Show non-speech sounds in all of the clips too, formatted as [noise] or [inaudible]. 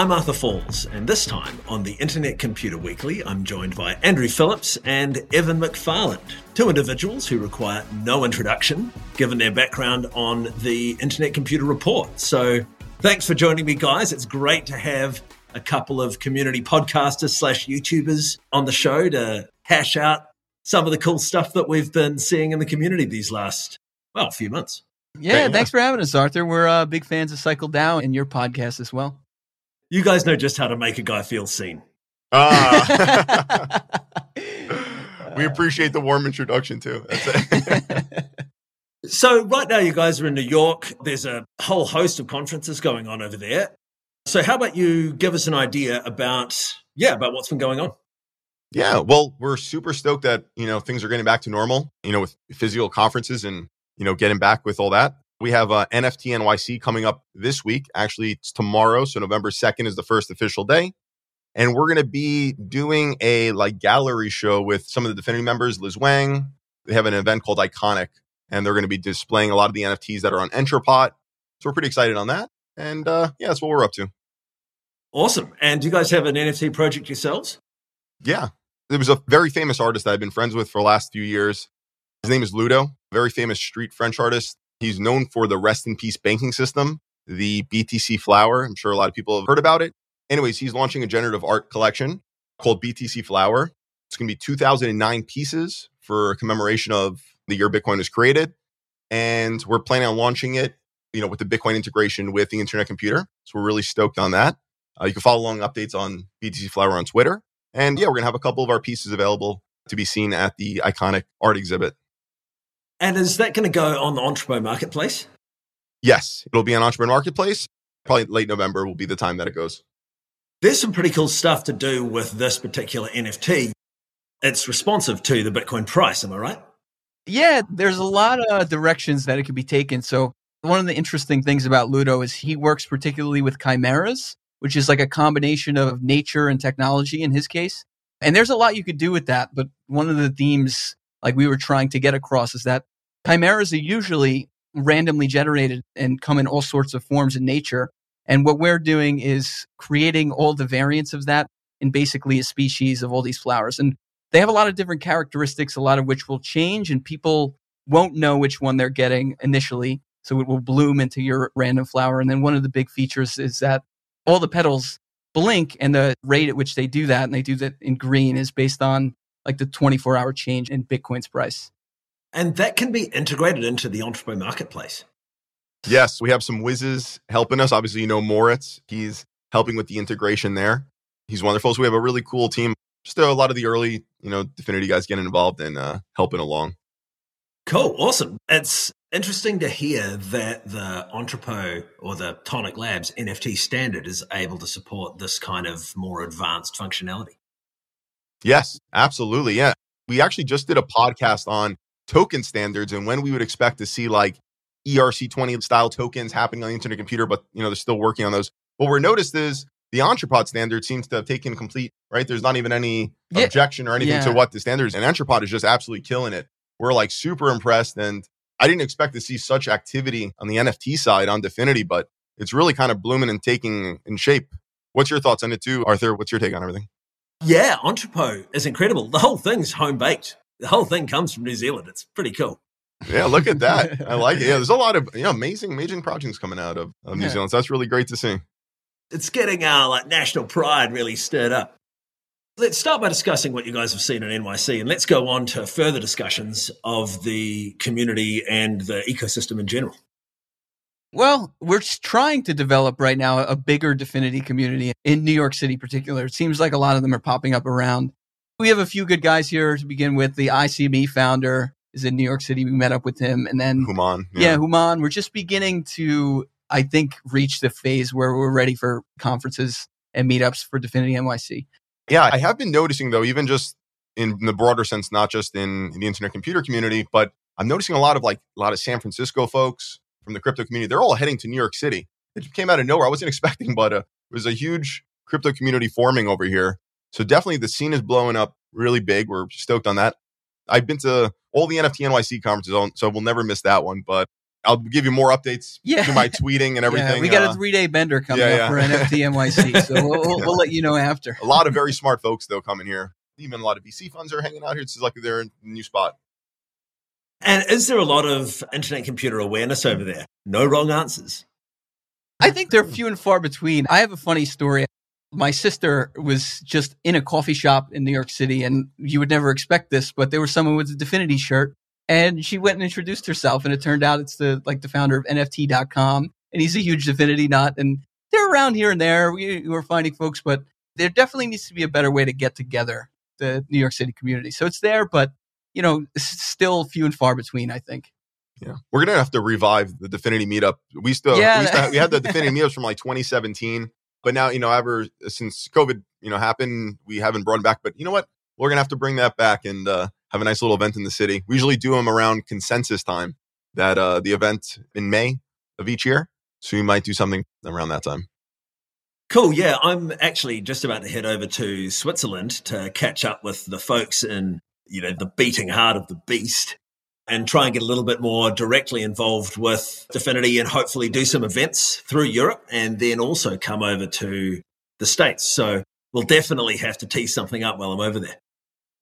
I'm Arthur Falls, and this time on the Internet Computer Weekly, I'm joined by Andrew Phillips and Evan McFarland, two individuals who require no introduction given their background on the Internet Computer Report. So thanks for joining me, guys. It's great to have a couple of community podcasters slash YouTubers on the show to hash out some of the cool stuff that we've been seeing in the community these last, well, few months. Yeah, thanks for having us, Arthur. We're uh, big fans of Cycle Down and your podcast as well. You guys know just how to make a guy feel seen. Ah. [laughs] we appreciate the warm introduction too. [laughs] so right now you guys are in New York. There's a whole host of conferences going on over there. So how about you give us an idea about yeah, about what's been going on? Yeah, well, we're super stoked that, you know, things are getting back to normal, you know, with physical conferences and, you know, getting back with all that. We have uh, NFT NYC coming up this week. Actually, it's tomorrow. So November 2nd is the first official day. And we're going to be doing a like gallery show with some of the Dfinity members, Liz Wang. They have an event called Iconic, and they're going to be displaying a lot of the NFTs that are on Entrepot. So we're pretty excited on that. And uh, yeah, that's what we're up to. Awesome. And do you guys have an NFT project yourselves? Yeah. There was a very famous artist that I've been friends with for the last few years. His name is Ludo, very famous street French artist. He's known for the rest in peace banking system, the BTC Flower. I'm sure a lot of people have heard about it. Anyways, he's launching a generative art collection called BTC Flower. It's going to be 2009 pieces for commemoration of the year Bitcoin was created. And we're planning on launching it, you know, with the Bitcoin integration with the internet computer. So we're really stoked on that. Uh, you can follow along updates on BTC Flower on Twitter. And yeah, we're going to have a couple of our pieces available to be seen at the iconic art exhibit. And is that going to go on the Entrepot Marketplace? Yes, it'll be on Entrepot Marketplace. Probably late November will be the time that it goes. There's some pretty cool stuff to do with this particular NFT. It's responsive to the Bitcoin price, am I right? Yeah, there's a lot of directions that it could be taken. So, one of the interesting things about Ludo is he works particularly with chimeras, which is like a combination of nature and technology in his case. And there's a lot you could do with that. But one of the themes, like we were trying to get across, is that Chimeras are usually randomly generated and come in all sorts of forms in nature. And what we're doing is creating all the variants of that in basically a species of all these flowers. And they have a lot of different characteristics, a lot of which will change, and people won't know which one they're getting initially. So it will bloom into your random flower. And then one of the big features is that all the petals blink, and the rate at which they do that, and they do that in green, is based on like the 24 hour change in Bitcoin's price. And that can be integrated into the Entrepot marketplace. Yes, we have some whizzes helping us. Obviously, you know Moritz. He's helping with the integration there. He's wonderful. So we have a really cool team. Just a lot of the early, you know, Dfinity guys getting involved and uh, helping along. Cool, awesome. It's interesting to hear that the Entrepot or the Toniq Labs NFT standard is able to support this kind of more advanced functionality. Yes, absolutely. Yeah. We actually just did a podcast on token standards and when we would expect to see like ERC20 style tokens happening on the internet computer, but you know, they're still working on those. What we're noticed is the Entrepot standard seems to have taken complete, right? There's not even any yeah. objection or anything yeah. to what the standard is. And Entrepot is just absolutely killing it. We're like super impressed. And I didn't expect to see such activity on the NFT side on Dfinity, but it's really kind of blooming and taking in shape. What's your thoughts on it too, Arthur? What's your take on everything? Yeah, Entrepot is incredible. The whole thing's home baked the whole thing comes from New Zealand. It's pretty cool. Yeah, look at that. I like it. Yeah, [laughs] there's a lot of you know, amazing, amazing projects coming out of, of New yeah. Zealand. So that's really great to see. It's getting our like national pride really stirred up. Let's start by discussing what you guys have seen in NYC, and let's go on to further discussions of the community and the ecosystem in general. Well, we're trying to develop right now a bigger Dfinity community in New York City, in particular. It seems like a lot of them are popping up around we have a few good guys here to begin with. The ICME founder is in New York City. We met up with him, and then Human. Yeah. yeah, Human. We're just beginning to, I think, reach the phase where we're ready for conferences and meetups for Dfinity NYC. Yeah, I have been noticing though, even just in the broader sense, not just in the internet computer community, but I'm noticing a lot of like a lot of San Francisco folks from the crypto community. They're all heading to New York City. It came out of nowhere. I wasn't [laughs] expecting, but uh, it was a huge crypto community forming over here. So definitely the scene is blowing up really big. We're stoked on that. I've been to all the NFT NYC conferences, so we'll never miss that one. But I'll give you more updates Yeah. through my tweeting and [laughs] everything. Yeah, we got Uh, a three day bender coming yeah, up for NFT NYC, so we'll, we'll, we'll let you know [laughs] after. a lot of very smart folks though coming here. Even a lot of VC funds are hanging out here. It's like they're in a new spot. And is there a lot of internet computer awareness over there? No wrong answers. I think they're few and far between. I have a funny story. My sister was just in a coffee shop in New York City, and you would never expect this, but there was someone with a Dfinity shirt, and she went and introduced herself, and it turned out it's the like the founder of NFT.com, and he's a huge Dfinity nut, and they're around here and there. We, we're finding folks, but there definitely needs to be a better way to get together the New York City community. So it's there, but you know, still few and far between. I think. Yeah, we're gonna have to revive the Dfinity meetup. We still Yeah. we, have, we had the [laughs] Dfinity meetups from like 2017, but now you know ever since COVID you know happened, we haven't brought back. But you know what? We're gonna have to bring that back and uh, have a nice little event in the city. We usually do them around consensus time. That uh, the event in May of each year, so we might do something around that time. Cool. Yeah, I'm actually just about to head over to Switzerland to catch up with the folks in, you know, the beating heart of the beast and try and get a little bit more directly involved with Dfinity and hopefully do some events through Europe and then also come over to the States. So we'll definitely have to tee something up while I'm over there.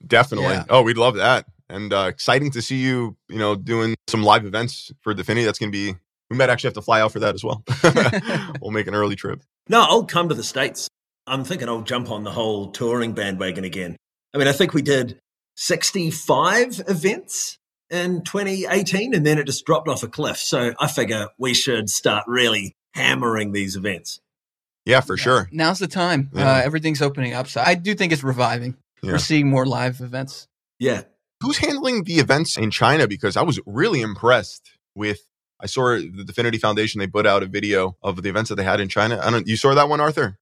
Definitely. Yeah. Oh, we'd love that. And uh, exciting to see you, you know, doing some live events for Dfinity. That's going to be, we might actually have to fly out for that as well. [laughs] we'll make an early trip. No, I'll come to the States. I'm thinking I'll jump on the whole touring bandwagon again. I mean, I think we did 65 events in 2018 and then it just dropped off a cliff. So I figure we should start really hammering these events. Yeah, for Yeah. sure. Now's the time. Yeah. Uh, everything's opening up. So I do think it's reviving. Yeah. We're seeing more live events. Yeah. Who's handling the events in China? Because I was really impressed with, I saw the Dfinity Foundation, they put out a video of the events that they had in China. I don't, you saw that one, Arthur?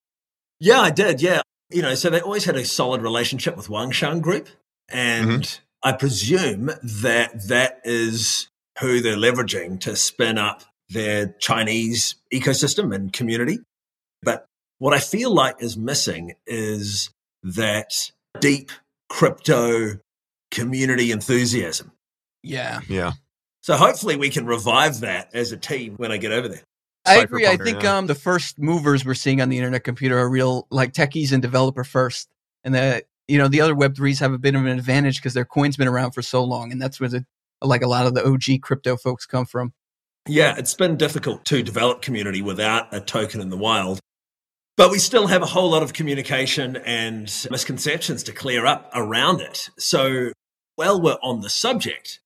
Yeah, I did. Yeah. You know, so they always had a solid relationship with Wangshan Group. And I presume that that is who they're leveraging to spin up their Chinese ecosystem and community. But what I feel like is missing is that deep crypto community enthusiasm. Yeah. Yeah. So hopefully we can revive that as a team when I get over there. I agree. I think yeah. um, the first movers we're seeing on the internet computer are real like techies and developer first. And the you know, the other web threes have a bit of an advantage because their coin's been around for so long. And that's where the like a lot of the OG crypto folks come from. Yeah, it's been difficult to develop community without a token in the wild. But we still have a whole lot of communication and misconceptions to clear up around it. So, while we're on the subject,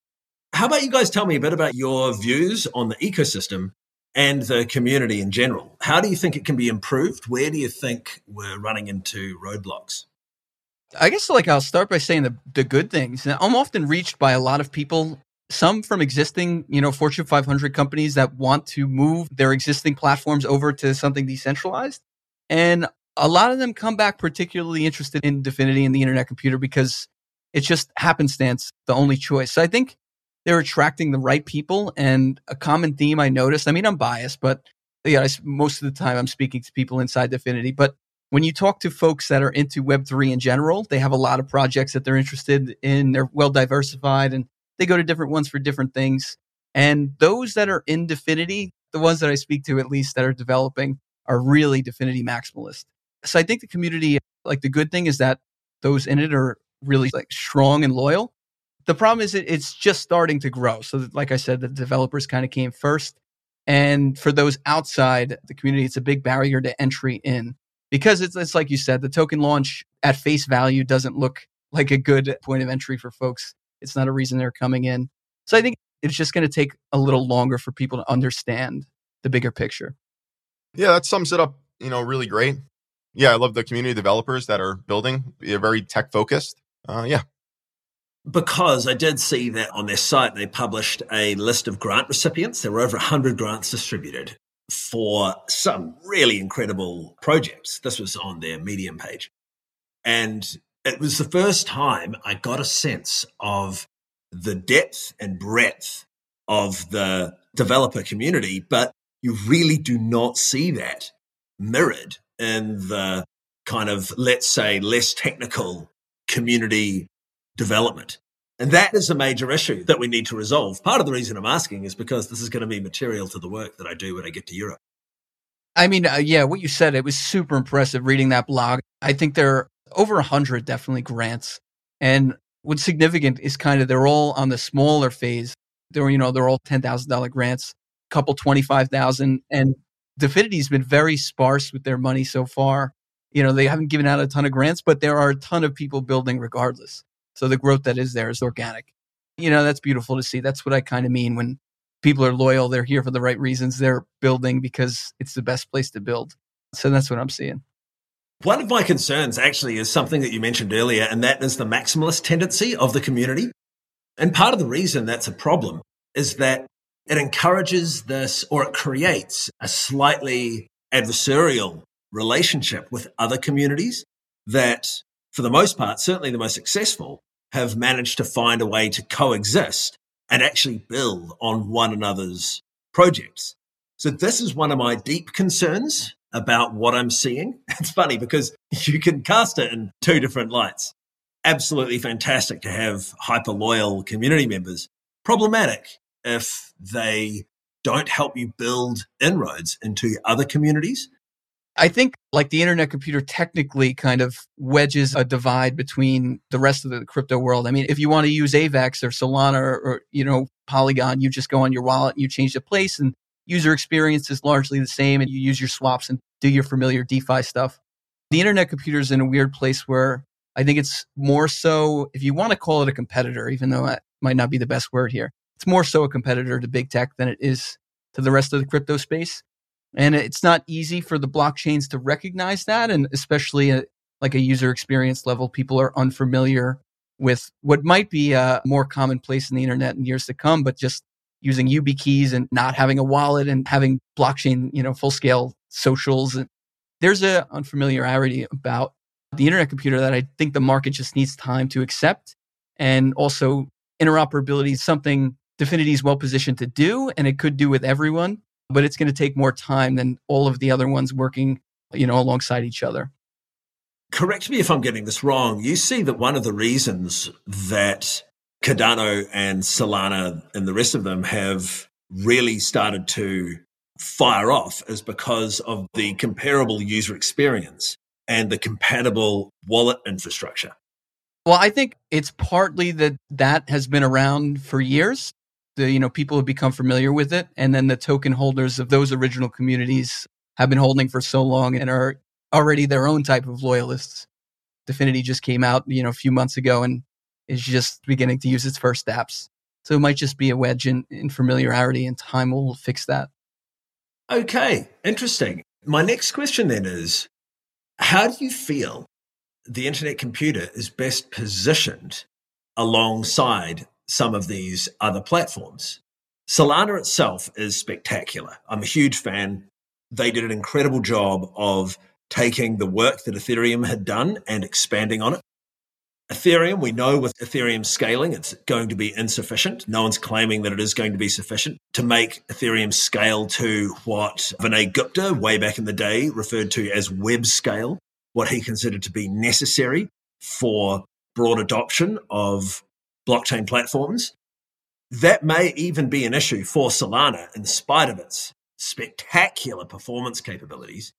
how about you guys tell me a bit about your views on the ecosystem and the community in general? How do you think it can be improved? Where do you think we're running into roadblocks? I guess like I'll start by saying the the good things. I'm often reached by a lot of people, some from existing, you know, Fortune 500 companies that want to move their existing platforms over to something decentralized, and a lot of them come back particularly interested in Dfinity and the Internet Computer because it's just happenstance the only choice. So I think they're attracting the right people, and a common theme I noticed. I mean, I'm biased, but yeah, I most of the time I'm speaking to people inside Dfinity, but when you talk to folks that are into Web3 in general, they have a lot of projects that they're interested in. They're well diversified and they go to different ones for different things. And those that are in Dfinity, the ones that I speak to at least that are developing, are really Dfinity maximalist. So I think the community, like the good thing is that those in it are really like strong and loyal. The problem is it, it's just starting to grow. So like I said, the developers kind of came first. And for those outside the community, it's a big barrier to entry in because it's, it's like you said, the token launch at face value doesn't look like a good point of entry for folks. It's not a reason they're coming in. So I think it's just going to take a little longer for people to understand the bigger picture. Yeah, that sums it up, you know, really great. Yeah, I love the community developers that are building. They're very tech focused. Uh, yeah. because I did see that on their site, they published a list of grant recipients. There were over 100 grants distributed for some really incredible projects. This was on their Medium page. And it was the first time I got a sense of the depth and breadth of the developer community, but you really do not see that mirrored in the kind of, let's say, less technical community development. And that is a major issue that we need to resolve. Part of the reason I'm asking is because this is going to be material to the work that I do when I get to Europe. I mean, uh, yeah, what you said, it was super impressive reading that blog. I think there are over 100 definitely grants. And what's significant is kind of they're all on the smaller phase. They're, you know, they're all $10,000 grants, a couple 25,000 and Dfinity's been very sparse with their money so far. You know, they haven't given out a ton of grants, but there are a ton of people building regardless. So the growth that is there is organic. You know, that's beautiful to see. That's what I kind of mean when people are loyal. They're here for the right reasons. They're building because it's the best place to build. So that's what I'm seeing. One of my concerns actually is something that you mentioned earlier, and that is the maximalist tendency of the community. And part of the reason that's a problem is that it encourages this or it creates a slightly adversarial relationship with other communities that, for the most part, certainly the most successful, have managed to find a way to coexist and actually build on one another's projects. So this is one of my deep concerns about what I'm seeing. [laughs] It's funny because you can cast it in two different lights. Absolutely fantastic to have hyper loyal community members. Problematic if they don't help you build inroads into other communities I think like the internet computer technically kind of wedges a divide between the rest of the crypto world. I mean, if you want to use AVAX or Solana or, or, you know, Polygon, you just go on your wallet and you change the place and user experience is largely the same and you use your swaps and do your familiar DeFi stuff. The internet computer is in a weird place where I think it's more so, if you want to call it a competitor, even though that might not be the best word here, it's more so a competitor to big tech than it is to the rest of the crypto space. And it's not easy for the blockchains to recognize that. And especially at like a user experience level, people are unfamiliar with what might be a more commonplace in the internet in years to come, but just using YubiKeys and not having a wallet and having blockchain, you know, full scale socials. And There's a unfamiliarity about the internet computer that I think the market just needs time to accept. And also interoperability is something Dfinity is well positioned to do, and it could do with everyone but it's going to take more time than all of the other ones working, you know, alongside each other. Correct me if I'm getting this wrong. You see that one of the reasons that Cardano and Solana and the rest of them have really started to fire off is because of the comparable user experience and the compatible wallet infrastructure. Well, I think it's partly that that has been around for years the you know people have become familiar with it and then the token holders of those original communities have been holding for so long and are already their own type of loyalists. Dfinity just came out you know a few months ago and is just beginning to use its first apps. So it might just be a wedge in, in familiarity and time will fix that. Okay interesting. My next question then is how do you feel the internet computer is best positioned alongside some of these other platforms. Solana itself is spectacular. I'm a huge fan. They did an incredible job of taking the work that Ethereum had done and expanding on it. Ethereum, we know with Ethereum scaling, it's going to be insufficient. No one's claiming that it is going to be sufficient to make Ethereum scale to what Vinay Gupta, way back in the day, referred to as web scale, what he considered to be necessary for broad adoption of blockchain platforms. That may even be an issue for Solana in spite of its spectacular performance capabilities.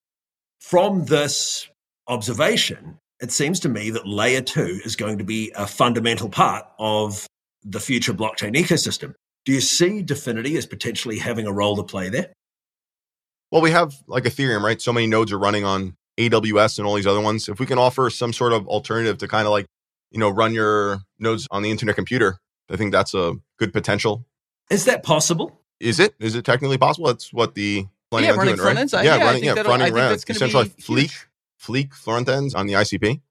From this observation, it seems to me that layer two is going to be a fundamental part of the future blockchain ecosystem. Do you see Dfinity as potentially having a role to play there? Well, we have like Ethereum, right? So many nodes are running on AWS and all these other ones. If we can offer some sort of alternative to kind of like you know, run your nodes on the internet computer. I think that's a good potential. Is that possible? Is it? Is it technically possible? That's what the planning yeah, on running doing, front right? ends. yeah, yeah, running, yeah, running around decentralized Fleek, Fleek front ends on the ICP.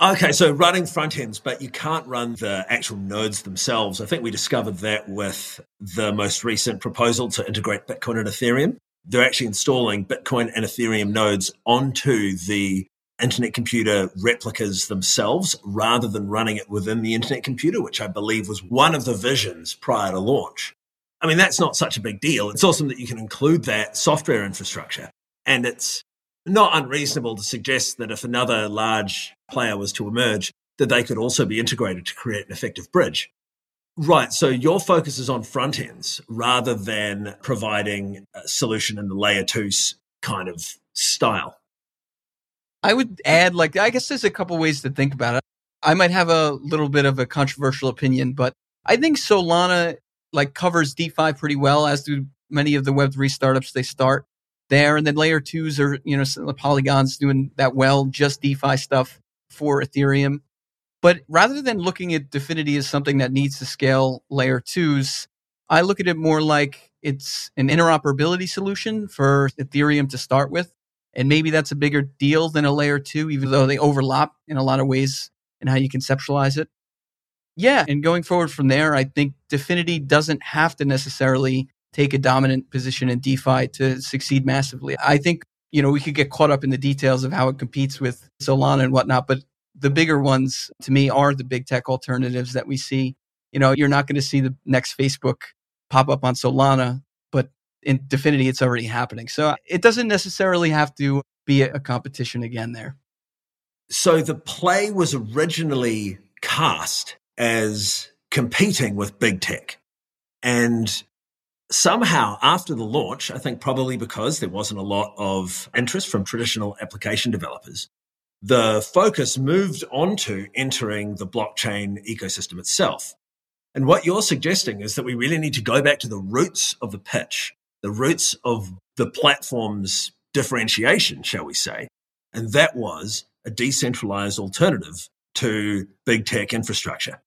Okay, so running front ends, but you can't run the actual nodes themselves. I think we discovered that with the most recent proposal to integrate Bitcoin and Ethereum. They're actually installing Bitcoin and Ethereum nodes onto the internet computer replicas themselves rather than running it within the internet computer, which I believe was one of the visions prior to launch. I mean, that's not such a big deal. It's awesome that you can include that software infrastructure. And it's not unreasonable to suggest that if another large player was to emerge, that they could also be integrated to create an effective bridge. Right. So your focus is on front ends rather than providing a solution in the layer two kind of style. I would add, like, I guess there's a couple ways to think about it. I might have a little bit of a controversial opinion, but I think Solana like covers DeFi pretty well, as do many of the Web3 startups. They start there, and then layer twos are, you know, the Polygon's doing that well, just DeFi stuff for Ethereum. But rather than looking at Dfinity as something that needs to scale layer twos, I look at it more like it's an interoperability solution for Ethereum to start with. And maybe that's a bigger deal than a layer two, even though they overlap in a lot of ways and how you conceptualize it. Yeah, and going forward from there, I think Dfinity doesn't have to necessarily take a dominant position in DeFi to succeed massively. I think, you know, we could get caught up in the details of how it competes with Solana and whatnot, but the bigger ones to me are the big tech alternatives that we see. You know, you're not going to see the next Facebook pop up on Solana, in Dfinity, it's already happening. So uh, it doesn't necessarily have to be a competition again there. So the play was originally cast as competing with big tech. And somehow after the launch, I think probably because there wasn't a lot of interest from traditional application developers, the focus moved on to entering the blockchain ecosystem itself. And what you're suggesting is that we really need to go back to the roots of the pitch, the roots of the platform's differentiation, shall we say. And that was a decentralized alternative to big tech infrastructure.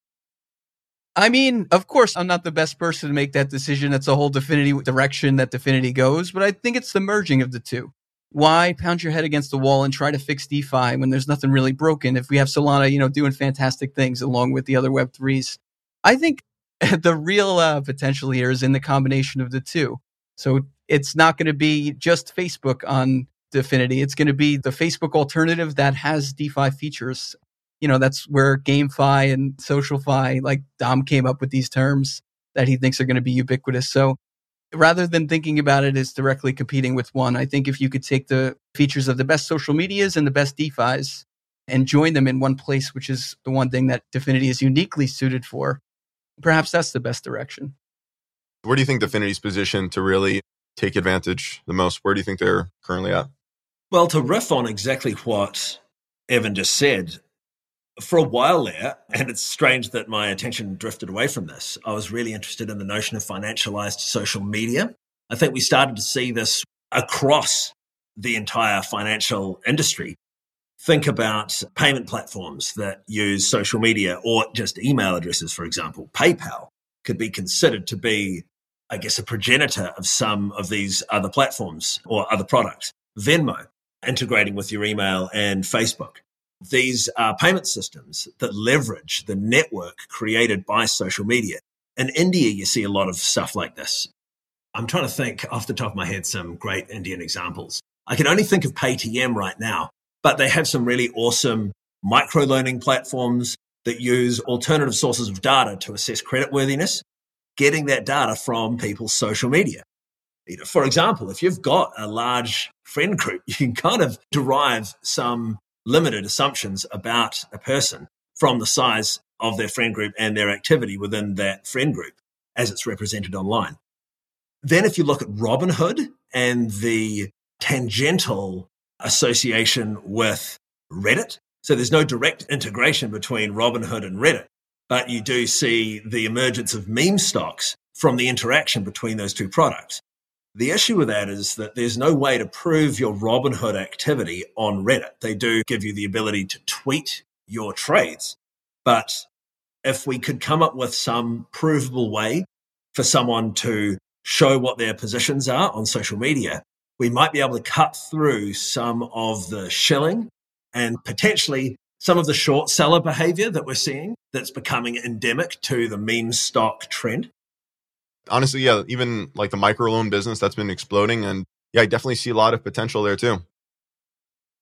I mean, of course, I'm not the best person to make that decision. That's a whole Dfinity direction that Dfinity goes, but I think it's the merging of the two. Why pound your head against the wall and try to fix DeFi when there's nothing really broken? If we have Solana, you know, doing fantastic things along with the other Web threes, I think [laughs] the real uh, potential here is in the combination of the two. So it's not going to be just Facebook on Dfinity. It's going to be the Facebook alternative that has DeFi features. You know, that's where GameFi and SocialFi, like Dom came up with these terms that he thinks are going to be ubiquitous. So rather than thinking about it as directly competing with one, I think if you could take the features of the best social medias and the best DeFis and join them in one place, which is the one thing that Dfinity is uniquely suited for, perhaps that's the best direction. Where do you think Dfinity's positioned to really take advantage the most? Where do you think they're currently at? Well, to riff on exactly what Evan just said, for a while there, and it's strange that my attention drifted away from this, I was really interested in the notion of financialized social media. I think we started to see this across the entire financial industry. Think about payment platforms that use social media or just email addresses, for example. PayPal could be considered to be, I guess, a progenitor of some of these other platforms or other products. Venmo integrating with your email and Facebook these are payment systems that leverage the network created by social media. In India, you see a lot of stuff like this. I'm trying to think off the top of my head some great Indian examples. I can only think of Paytm right now, but they have some really awesome microlending platforms that use alternative sources of data to assess creditworthiness, getting that data from people's social media. You know, for example, if you've got a large friend group, [laughs] you can kind of derive some limited assumptions about a person from the size of their friend group and their activity within that friend group as it's represented online. Then, if you look at Robinhood and the tangential association with Reddit, so there's no direct integration between Robinhood and Reddit, but you do see the emergence of meme stocks from the interaction between those two products. The issue with that is that there's no way to prove your Robinhood activity on Reddit. They do give you the ability to tweet your trades. But if we could come up with some provable way for someone to show what their positions are on social media, we might be able to cut through some of the shilling and potentially some of the short seller behavior that we're seeing that's becoming endemic to the meme stock trend honestly, yeah, even like the microloan business that's been exploding. And yeah, I definitely see a lot of potential there too.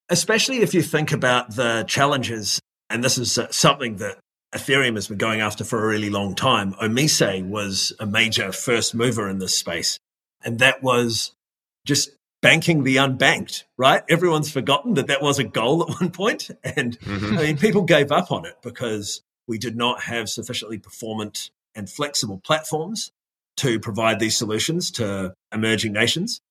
Especially if you think about the challenges, and this is uh, something that Ethereum has been going after for a really long time. Omise was a major first mover in this space, and that was just banking the unbanked, right? Everyone's forgotten that that was a goal at [laughs] one point. And mm-hmm. I mean, people gave up on it because we did not have sufficiently performant and flexible platforms to provide these solutions to emerging nations.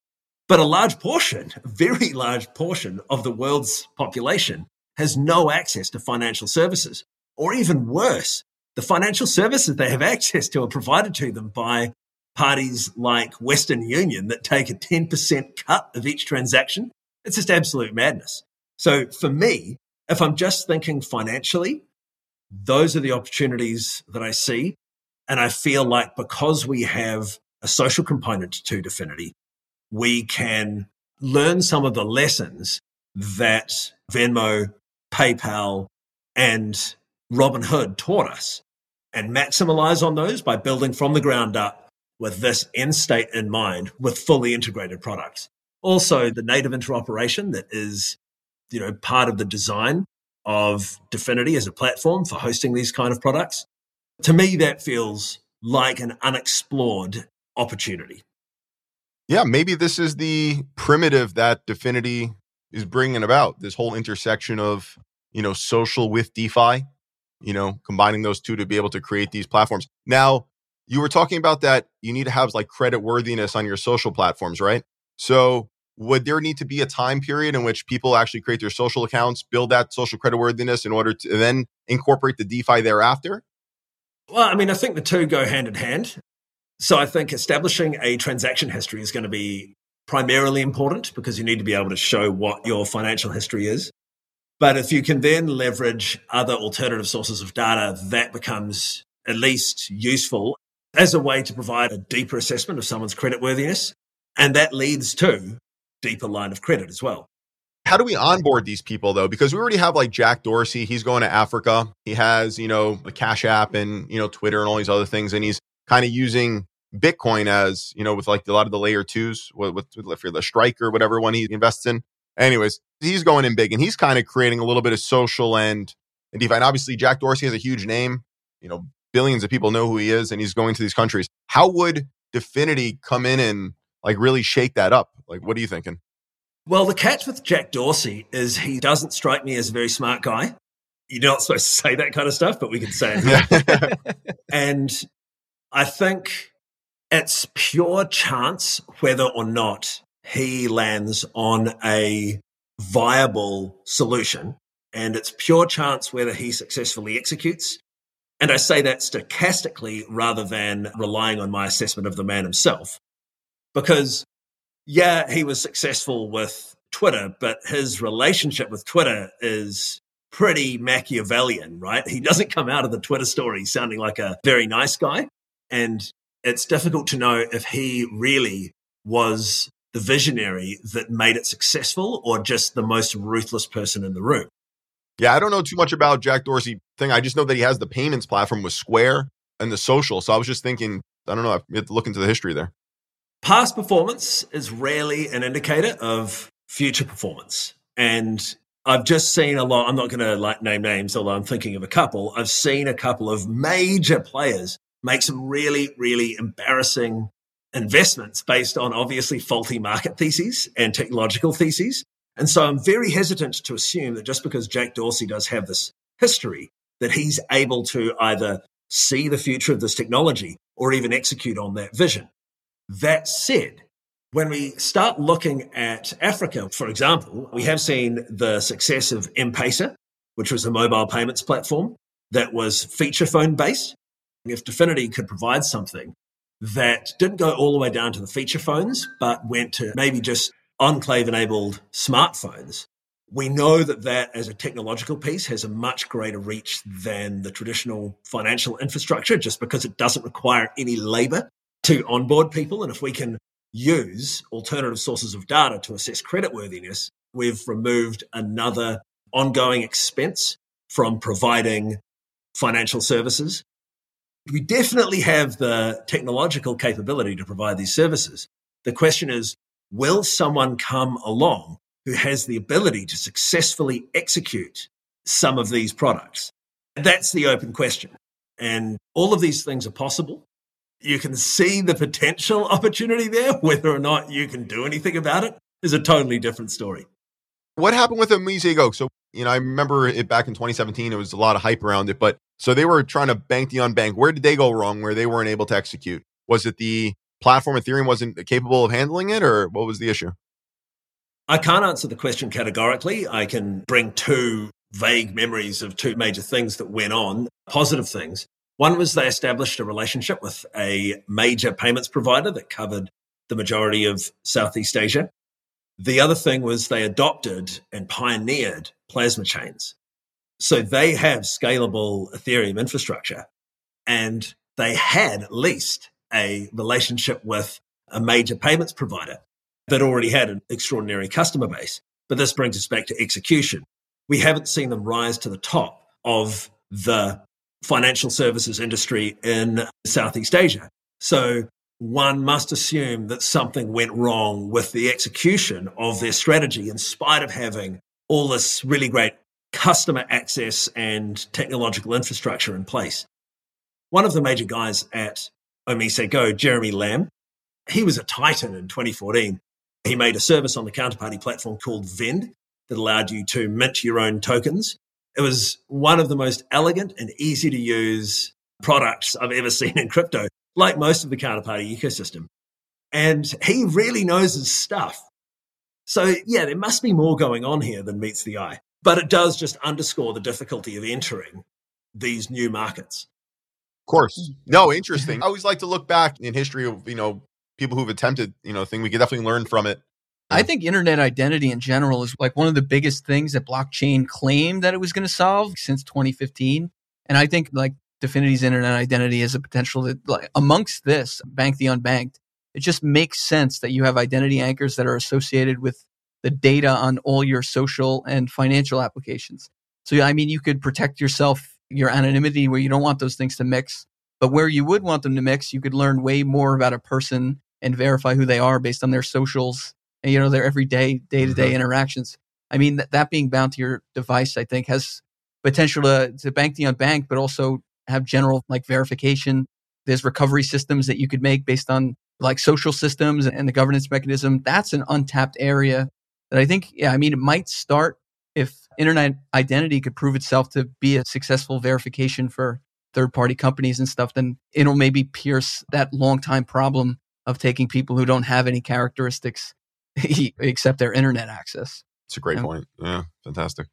But a large portion, a very [laughs] large portion of the world's population has no access to financial services. Or even worse, the financial services they have [laughs] access to are provided to them by parties like Western Union that take a 10% cut of each transaction. It's just absolute madness. So for me, if I'm just thinking financially, those are the opportunities that I see. And I feel like because we have a social component to Dfinity, we can learn some of the lessons that Venmo, PayPal, and Robinhood taught us and maximize on those by building from the ground up with this end state in mind with fully integrated products. Also, the native interoperation that is, you know, part of the design of Dfinity as a platform for hosting these kind of products. To me, that feels like an unexplored opportunity. Yeah, maybe this is the primitive that Dfinity is bringing about this whole intersection of, you know, social with DeFi, you know, combining those two to be able to create these platforms. Now, you were talking about that you need to have like credit worthiness on your social platforms, right? So, would there need to be a time period in which people actually create their social accounts, build that social credit worthiness in order to then incorporate the DeFi thereafter? Well, I mean, I think the two go hand in hand. So I think establishing a transaction history is going to be primarily important because you need to be able to show what your financial history is. But if you can then leverage other alternative sources of data, that becomes at least useful as a way to provide a deeper assessment of someone's creditworthiness. And that leads to deeper line of credit as well. How do we onboard these people though? Because we already have like Jack Dorsey, he's going to Africa. He has, you know, the Cash App and, you know, Twitter and all these other things. And he's kind of using Bitcoin as, you know, with like a lot of the layer twos, with, with, with the strike or whatever one he invests in. Anyways, he's going in big and he's kind of creating a little bit of social and, and DeFi. And obviously, Jack Dorsey has a huge name. You know, billions of people know who he is and he's going to these countries. How would Dfinity come in and like really shake that up? Like, what are you thinking? Well, the catch with Jack Dorsey is he doesn't strike me as a very smart guy. You're not supposed to say that kind of stuff, but we can say it. [laughs] and I think it's pure chance whether or not he lands on a viable solution. And it's pure chance whether he successfully executes. And I say that stochastically rather than relying on my assessment of the man himself. Because yeah, he was successful with Twitter, but his relationship with Twitter is pretty Machiavellian, right? He doesn't come out of the Twitter story sounding like a very nice guy. And it's difficult to know if he really was the visionary that made it successful or just the most ruthless person in the room. Yeah, I don't know too much about Jack Dorsey thing. I just know that he has the payments platform with Square and the social. So I was just thinking, I don't know, I have to look into the history there. Past performance is rarely an indicator of future performance. And I've just seen a lot, I'm not going to like name names, although I'm thinking of a couple. I've seen a couple of major players make some really, really embarrassing investments based on obviously faulty market theses and technological theses. And so I'm very hesitant to assume that just because Jack Dorsey does have this history, that he's able to either see the future of this technology or even execute on that vision. That said, when we start looking at Africa, for example, we have seen the success of M-Pesa, which was a mobile payments platform that was feature phone based. If Dfinity could provide something that didn't go all the way down to the feature phones, but went to maybe just enclave enabled smartphones, we know that that as a technological piece has a much greater reach than the traditional financial infrastructure just because it doesn't require any labor to onboard people. And if we can use alternative sources of data to assess creditworthiness, we've removed another ongoing expense from providing financial services. We definitely have the technological capability to provide these services. The question is, will someone come along who has the ability to successfully execute some of these products? That's the open question. And all of these things are possible you can see the potential opportunity there. Whether or not you can do anything about it is a totally different story. What happened with Omise Go? So, you know, I remember it back in 2017, it was a lot of hype around it, but so they were trying to bank the unbanked. Where did they go wrong where they weren't able to execute? Was it the platform Ethereum wasn't capable of handling it, or what was the issue? I can't answer the question categorically. I can bring two vague memories of two major things that went on, positive things. One was they established a relationship with a major payments provider that covered the majority of Southeast Asia. The other thing was they adopted and pioneered plasma chains. So they have scalable Ethereum infrastructure and they had at least a relationship with a major payments provider that already had an extraordinary customer base. But this brings us back to execution. We haven't seen them rise to the top of the financial services industry in Southeast Asia. So one must assume that something went wrong with the execution of their strategy in spite of having all this really great customer access and technological infrastructure in place. One of the major guys at Omise Go, Jeremy Lamb, he was a titan in 2014. He made a service on the counterparty platform called Vend that allowed you to mint your own tokens. It was one of the most elegant and easy to use products I've ever seen in crypto, like most of the counterparty ecosystem. And he really knows his stuff. So, yeah, there must be more going on here than meets the eye. But it does just underscore the difficulty of entering these new markets. Of course. Mm-hmm. No, interesting. I always like to look back in history of, you know, people who've attempted, you know, thing. We could definitely learn from it. I think internet identity in general is like one of the biggest things that blockchain claimed that it was going to solve since 2015. And I think like Dfinity's internet identity is a potential that like amongst this bank the unbanked, it just makes sense that you have identity anchors that are associated with the data on all your social and financial applications. So, I mean, you could protect yourself, your anonymity where you don't want those things to mix. But where you would want them to mix, you could learn way more about a person and verify who they are based on their socials you know, their everyday, day to day interactions. I mean, that, that being bound to your device, I think has potential to, to bank the unbanked, but also have general like verification. There's recovery systems that you could make based on like social systems and the governance mechanism. That's an untapped area that I think, yeah, I mean, it might start if internet identity could prove itself to be a successful verification for third party companies and stuff, then it'll maybe pierce that long time problem of taking people who don't have any characteristics [laughs] except their internet access. It's a great point. Yeah, fantastic.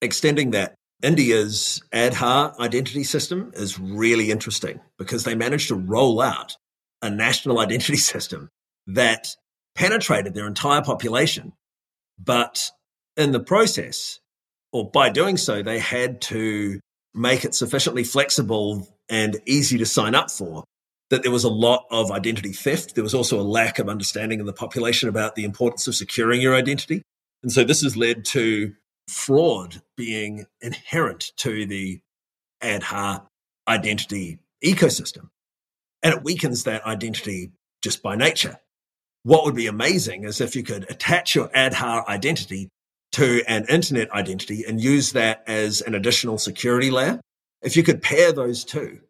Extending that, India's Aadhaar identity system is really interesting because they managed to roll out a national identity [laughs] system that penetrated their entire population but in the process, or by doing so, they had to make it sufficiently flexible and easy to sign up for that there was a lot of identity theft. There was also a lack of understanding in the population about the importance of securing your identity. And so this has led to fraud being inherent to the Aadhaar identity ecosystem. And it weakens that identity just by nature. What would be amazing is if you could attach your Aadhaar identity to an internet identity and use that as an additional security layer. If you could pair those two,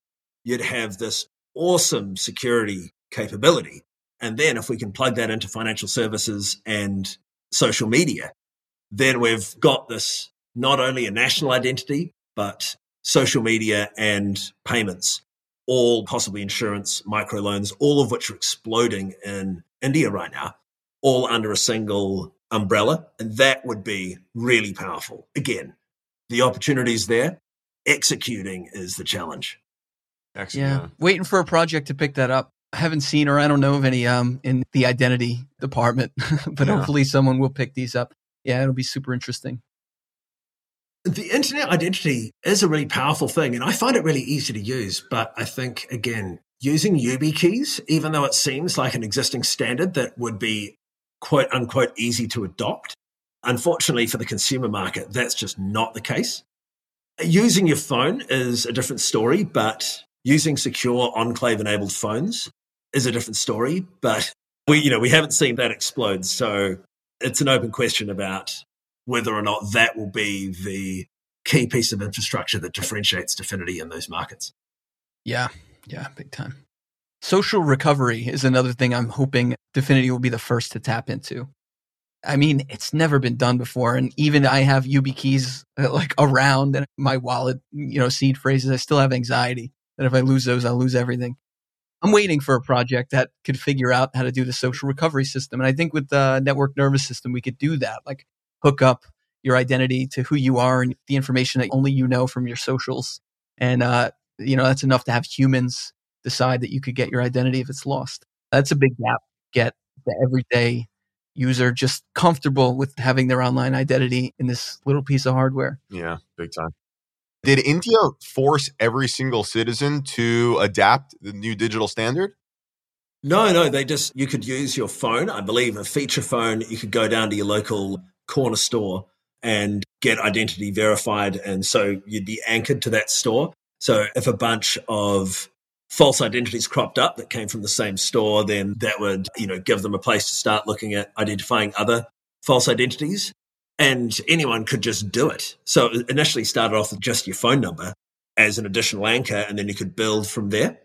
you'd have this awesome security capability. And then if we can plug that into financial services and social media, then we've got this not only a national identity, but social media and payments, all possibly insurance, microloans, all of which are exploding in India right now, all under a single umbrella. And that would be really powerful. Again, the opportunities there, executing is the challenge. Excellent. Yeah. Waiting for a project to pick that up. I haven't seen or I don't know of any um in the identity department, [laughs] but yeah. hopefully someone will pick these up. Yeah, it'll be super interesting. The internet identity is a really powerful thing, and I find it really easy to use. But I think, again, using YubiKeys, even though it seems like an existing standard that would be quote unquote easy to adopt. Unfortunately, for the consumer market, that's just not the case. Using your phone is a different story, but using secure enclave enabled phones is a different story. But we, you know, we haven't seen that explode. So it's an open question about whether or not that will be the key piece of infrastructure that differentiates Dfinity in those markets. Yeah, yeah, big time. Social recovery is another thing I'm hoping Dfinity will be the first to tap into. I mean, it's never been done before. And even I have YubiKeys uh, like around and my wallet, you know, seed phrases. I still have anxiety that if I lose those, I'll lose everything. I'm waiting for a project that could figure out how to do the social recovery system. And I think with the network nervous system, we could do that, like hook up your identity to who you are and the information that only you know from your socials. And, uh, you know, that's enough to have humans decide that you could get your identity if it's lost. That's a big gap. Get the everyday user just comfortable with having their online identity in this little piece of hardware. Yeah, big time. Did India force every single citizen to adapt the new digital standard? No, no, they just, you could use your phone, I believe a feature phone. You could go down to your local corner store and get identity verified. And so you'd be anchored to that store. So if a bunch of false identities cropped up that came from the same store, then that would, you know, give them a place to start looking at identifying other false identities. And anyone could just do it. So it initially started off with just your phone number as an additional anchor, and then you could build from there.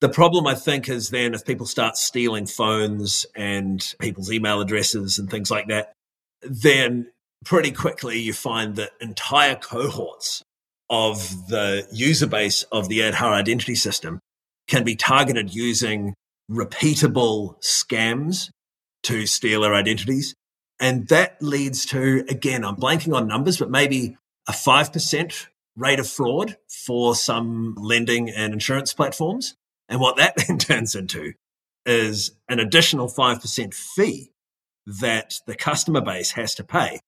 The problem, I think, is then if people start stealing phones and people's email addresses and things like that, then pretty quickly you find that entire cohorts of the user base of the Aadhaar identity system can be targeted using repeatable scams to steal our identities. And that leads to, again, I'm blanking on numbers, but maybe a 5% rate of fraud for some lending and insurance platforms. And what that [laughs] then turns into is an additional 5% fee that the customer base has to pay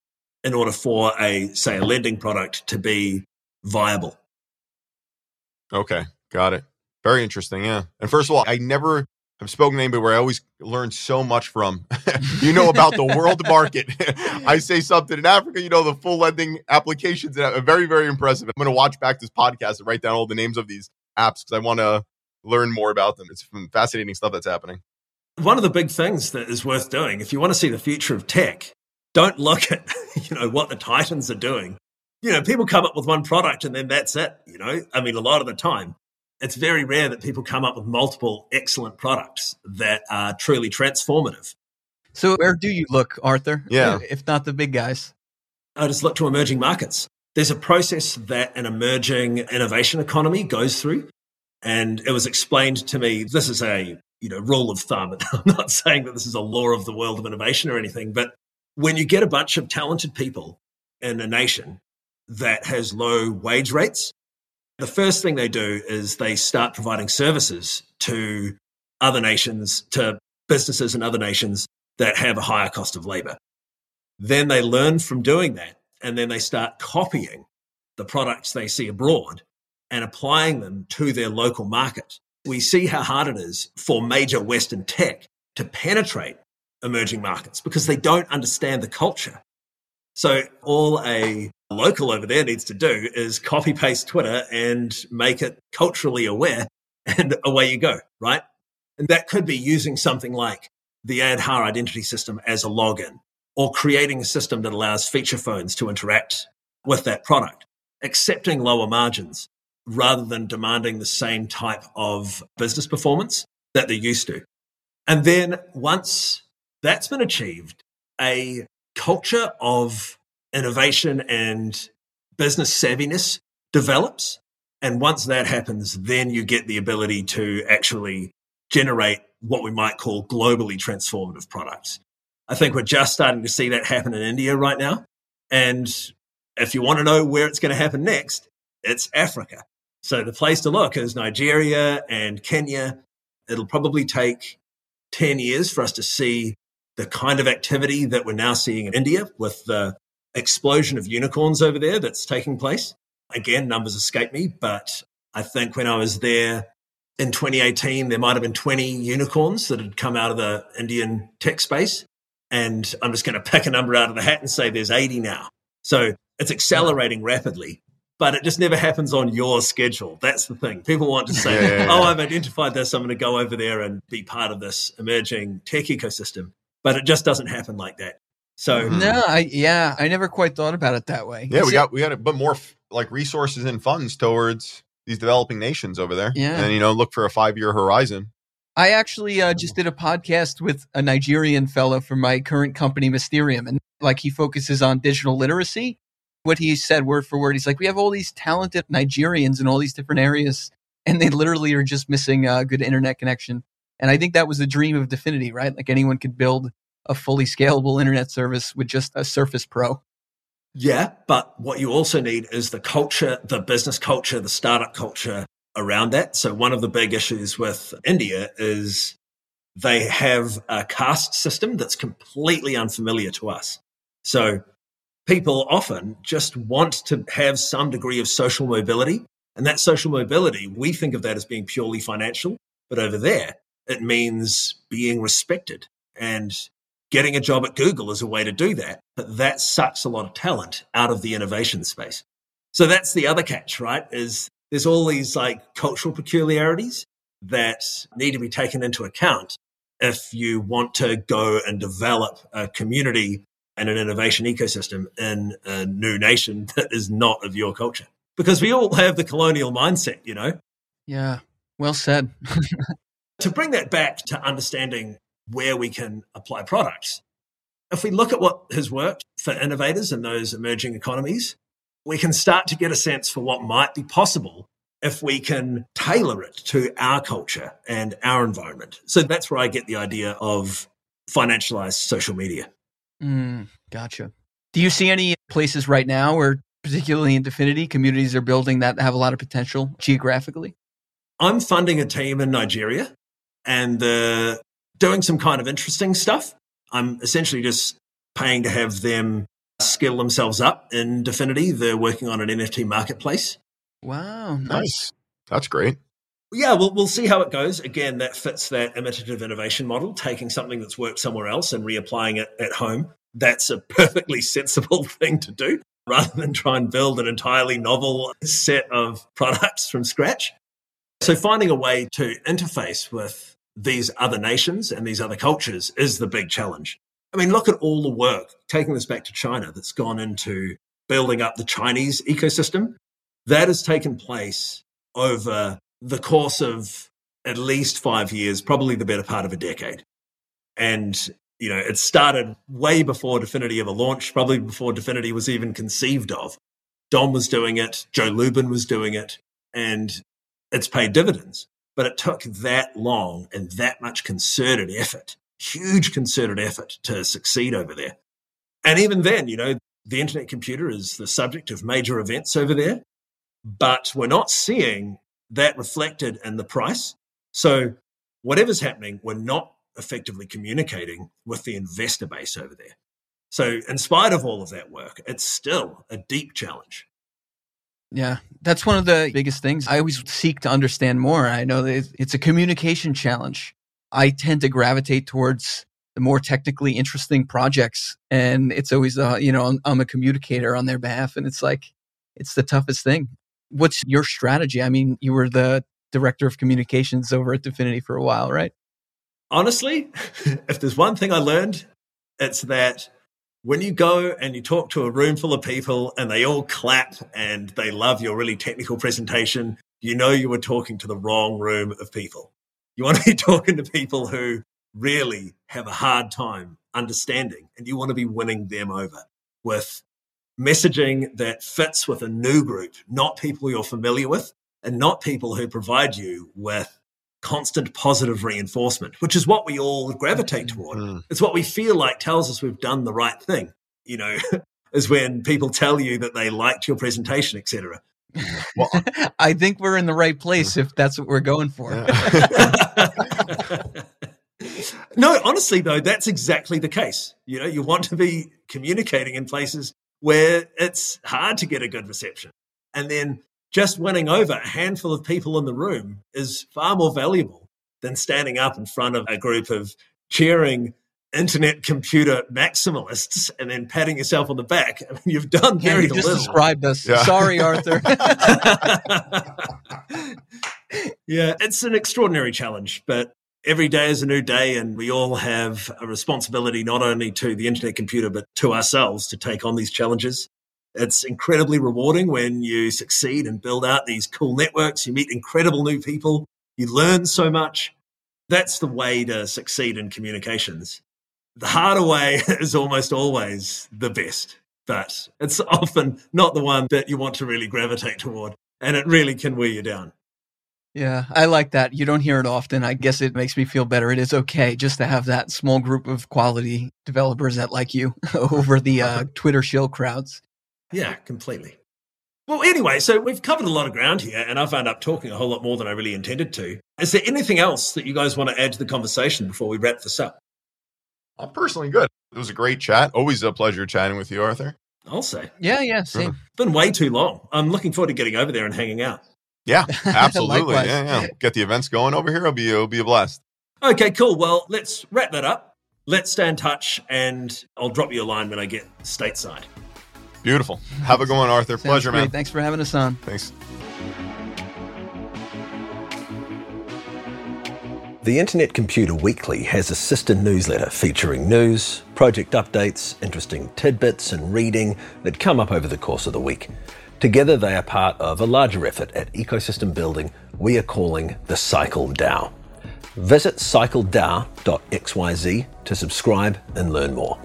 in order for a, say, a lending product to be viable. Okay, got it. Very interesting. Yeah. And first of all, I never have spoken to anybody where I always learn so much from. [laughs] you know about the world market. [laughs] I say something in Africa, you know, the full lending applications. And very, very impressive. I'm going to watch back this podcast and write down all the names of these apps because I want to learn more about them. It's fascinating stuff that's happening. One of the big things that is worth doing, if you want to see the future of tech, don't look at, [laughs] you know, what the titans are doing. You know, people come up with one product and then that's it. You know, I mean, a lot of the time it's very rare that people come up with multiple excellent products that are truly transformative. So, where do you look, Arthur? Yeah. Uh, if not the big guys, I just look to emerging markets. There's a process that an emerging innovation economy goes through. And it was explained to me this is a you know rule of thumb. [laughs] I'm not saying that this is a law of the world of innovation or anything, but when you get a bunch of talented people in a nation that has low wage rates, the first thing they do is they start providing services to other nations, to businesses in other nations that have a higher cost of labor. Then they learn from doing that, and then they start copying the products they see abroad and applying them to their local market. We see how hard it is for major Western tech to penetrate emerging markets because they don't understand the culture. So all a local over there needs to do is copy paste Twitter and make it culturally aware, and away you go, right? And that could be using something like the Aadhaar identity system as a login, or creating a system that allows feature phones to interact with that product, accepting lower margins rather than demanding the same type of business performance that they're used to. And then once that's been achieved, a culture of innovation and business savviness develops. And once that happens, then you get the ability to actually generate what we might call globally transformative products. I think we're just starting to see that happen in India right now. And if you want to know where it's going to happen next, it's Africa. So the place to look is Nigeria and Kenya. It'll probably take 10 years for us to see the kind of activity that we're now seeing in India with the explosion of unicorns over there that's taking place. Again, numbers escape me, but I think when I was there in 2018, there might have been 20 unicorns that had come out of the Indian tech space. And I'm just going to pick a number out of the hat and say there's 80 now. So it's accelerating rapidly, but it just never happens on your schedule. That's the thing. People want to say, yeah, oh, I've identified this. I'm going to go over there and be part of this emerging tech ecosystem. But it just doesn't happen like that. So mm-hmm. no, I yeah, I never quite thought about it that way. Yeah, we got we got to put more f- like resources and funds towards these developing nations over there. Yeah, and you know, look for a five year horizon. I actually uh, just did a podcast with a Nigerian fellow from my current company, Mysterium, and like he focuses on digital literacy. What he said word for word, he's like, we have all these talented Nigerians in all these different areas, and they literally are just missing a good internet connection. And I think that was the dream of Dfinity, right? Like anyone could build a fully scalable internet service with just a Surface Pro. Yeah, but what you also need is the culture, the business culture, the startup culture around that. So one of the big issues with India is they have a caste system that's completely unfamiliar to us. So people often just want to have some degree of social mobility. And that social mobility, we think of that as being purely financial. But over there, it means being respected. And getting a job at Google is a way to do that. But that sucks a lot of talent out of the innovation space. So that's the other catch, right? Is there's all these like cultural peculiarities that need to be taken into account if you want to go and develop a community and an innovation ecosystem in a new nation [laughs] that is not of your culture. Because we all have the colonial mindset, you know? Yeah, well said. [laughs] to bring that back to understanding where we can apply products, if we look at what has worked for innovators in those emerging economies, we can start to get a sense for what might be possible if we can tailor it to our culture and our environment. So that's where I get the idea of financialized social media. Mm, gotcha. Do you see any places right now where, particularly in Dfinity, communities are building that have a lot of potential geographically? I'm funding a team in Nigeria and they're doing some kind of interesting stuff. I'm essentially just paying to have them skill themselves up in Dfinity. They're working on an NFT marketplace. Wow, nice. nice. That's great. Yeah, we'll, we'll see how it goes. Again, that fits that imitative innovation model, taking something that's worked somewhere else and reapplying it at home. That's a [laughs] perfectly sensible [laughs] thing to do rather than try and build an entirely novel set of [laughs] products from scratch. So, finding a way to interface with these other nations and these other cultures is the big challenge. I mean, look at all the work, taking this back to China, that's gone into building up the Chinese ecosystem. That has taken place over the course of at least five years, probably the better part of a decade. And, you know, it started way before Dfinity ever launched, probably before Dfinity was even conceived of. Dom was doing it, Joe Lubin was doing it, and it's paid dividends. But it took that long and that much concerted effort huge concerted effort to succeed over there. And even then, you know, the internet computer is the subject of major events over there, but we're not seeing that reflected in the price. So, whatever's happening, we're not effectively communicating with the investor base over there. So, in spite of all of that work, it's still a deep challenge. Yeah, that's one of the biggest things. I always seek to understand more. I know it's a communication challenge. I tend to gravitate towards the more technically interesting projects. And it's always, uh, you know, I'm, I'm a communicator on their behalf. And it's like, it's the toughest thing. What's your strategy? I mean, you were the director of communications over at Dfinity for a while, right? Honestly, [laughs] if there's one thing I learned, it's that when you go and you talk to a room full of people and they all clap and they love your really technical presentation, you know you were talking to the wrong room of people. You want to be [laughs] talking to people who really have a hard time understanding and you want to be winning them over with messaging that fits with a new group, not people you're familiar with and not people who provide you with constant positive reinforcement, which is what we all gravitate toward. Mm. It's what we feel like tells us we've done the right thing. You know, [laughs] is when people tell you that they liked your presentation, etc. [laughs] Well, I think we're in the right place if that's what we're going for. [laughs] no, honestly, though, that's exactly the case. You know, you want to be communicating in places where it's hard to get a good reception. And then just winning over a handful of people in the room is far more valuable than standing up in front of a group of cheering internet computer maximalists and then patting yourself on the back. [laughs] I mean, you've done very yeah, you just little. described us. Yeah. Sorry, Arthur. [laughs] [laughs] yeah, it's an extraordinary challenge, but every day is a new day and we all have a responsibility not only to the internet computer but to ourselves to take on these challenges. It's incredibly rewarding when you succeed and build out these cool networks. You meet incredible new people. You learn so much That's the way to succeed in communications. The harder way [laughs] is almost always the best, but it's often not the one that you want to really gravitate toward. And it really can wear you down. Yeah, I like that. You don't hear it often. I guess it makes me feel better. It is okay just to have that small group of quality developers that like you [laughs] over the uh, [laughs] Twitter shill crowds. Yeah, completely. Well, anyway, so we've covered a lot of ground here, and I've wound up talking a whole lot more than I really intended to. Is there anything else that you guys want to add to the conversation before we wrap this up? I'm personally good. It was a great chat. Always a pleasure chatting with you, Arthur. I'll say. Yeah, yeah, same. It's been way too long. I'm looking forward to getting over there and hanging out. Yeah, [laughs] absolutely. yeah, yeah. Get the events going over here. It'll be it'll be a blast. Okay, cool. Well, let's wrap that up. Let's stay in touch, and I'll drop you a line when I get stateside. Beautiful. Have a good one, Arthur. Sounds Pleasure, great. man. Thanks for having us on. Thanks. The Internet Computer Weekly has a sister newsletter featuring news, project updates, interesting tidbits, and reading that come up over the course of the week. Together, they are part of a larger effort at ecosystem building we are calling the Cycle DAO. Visit cycledao.xyz to subscribe and learn more.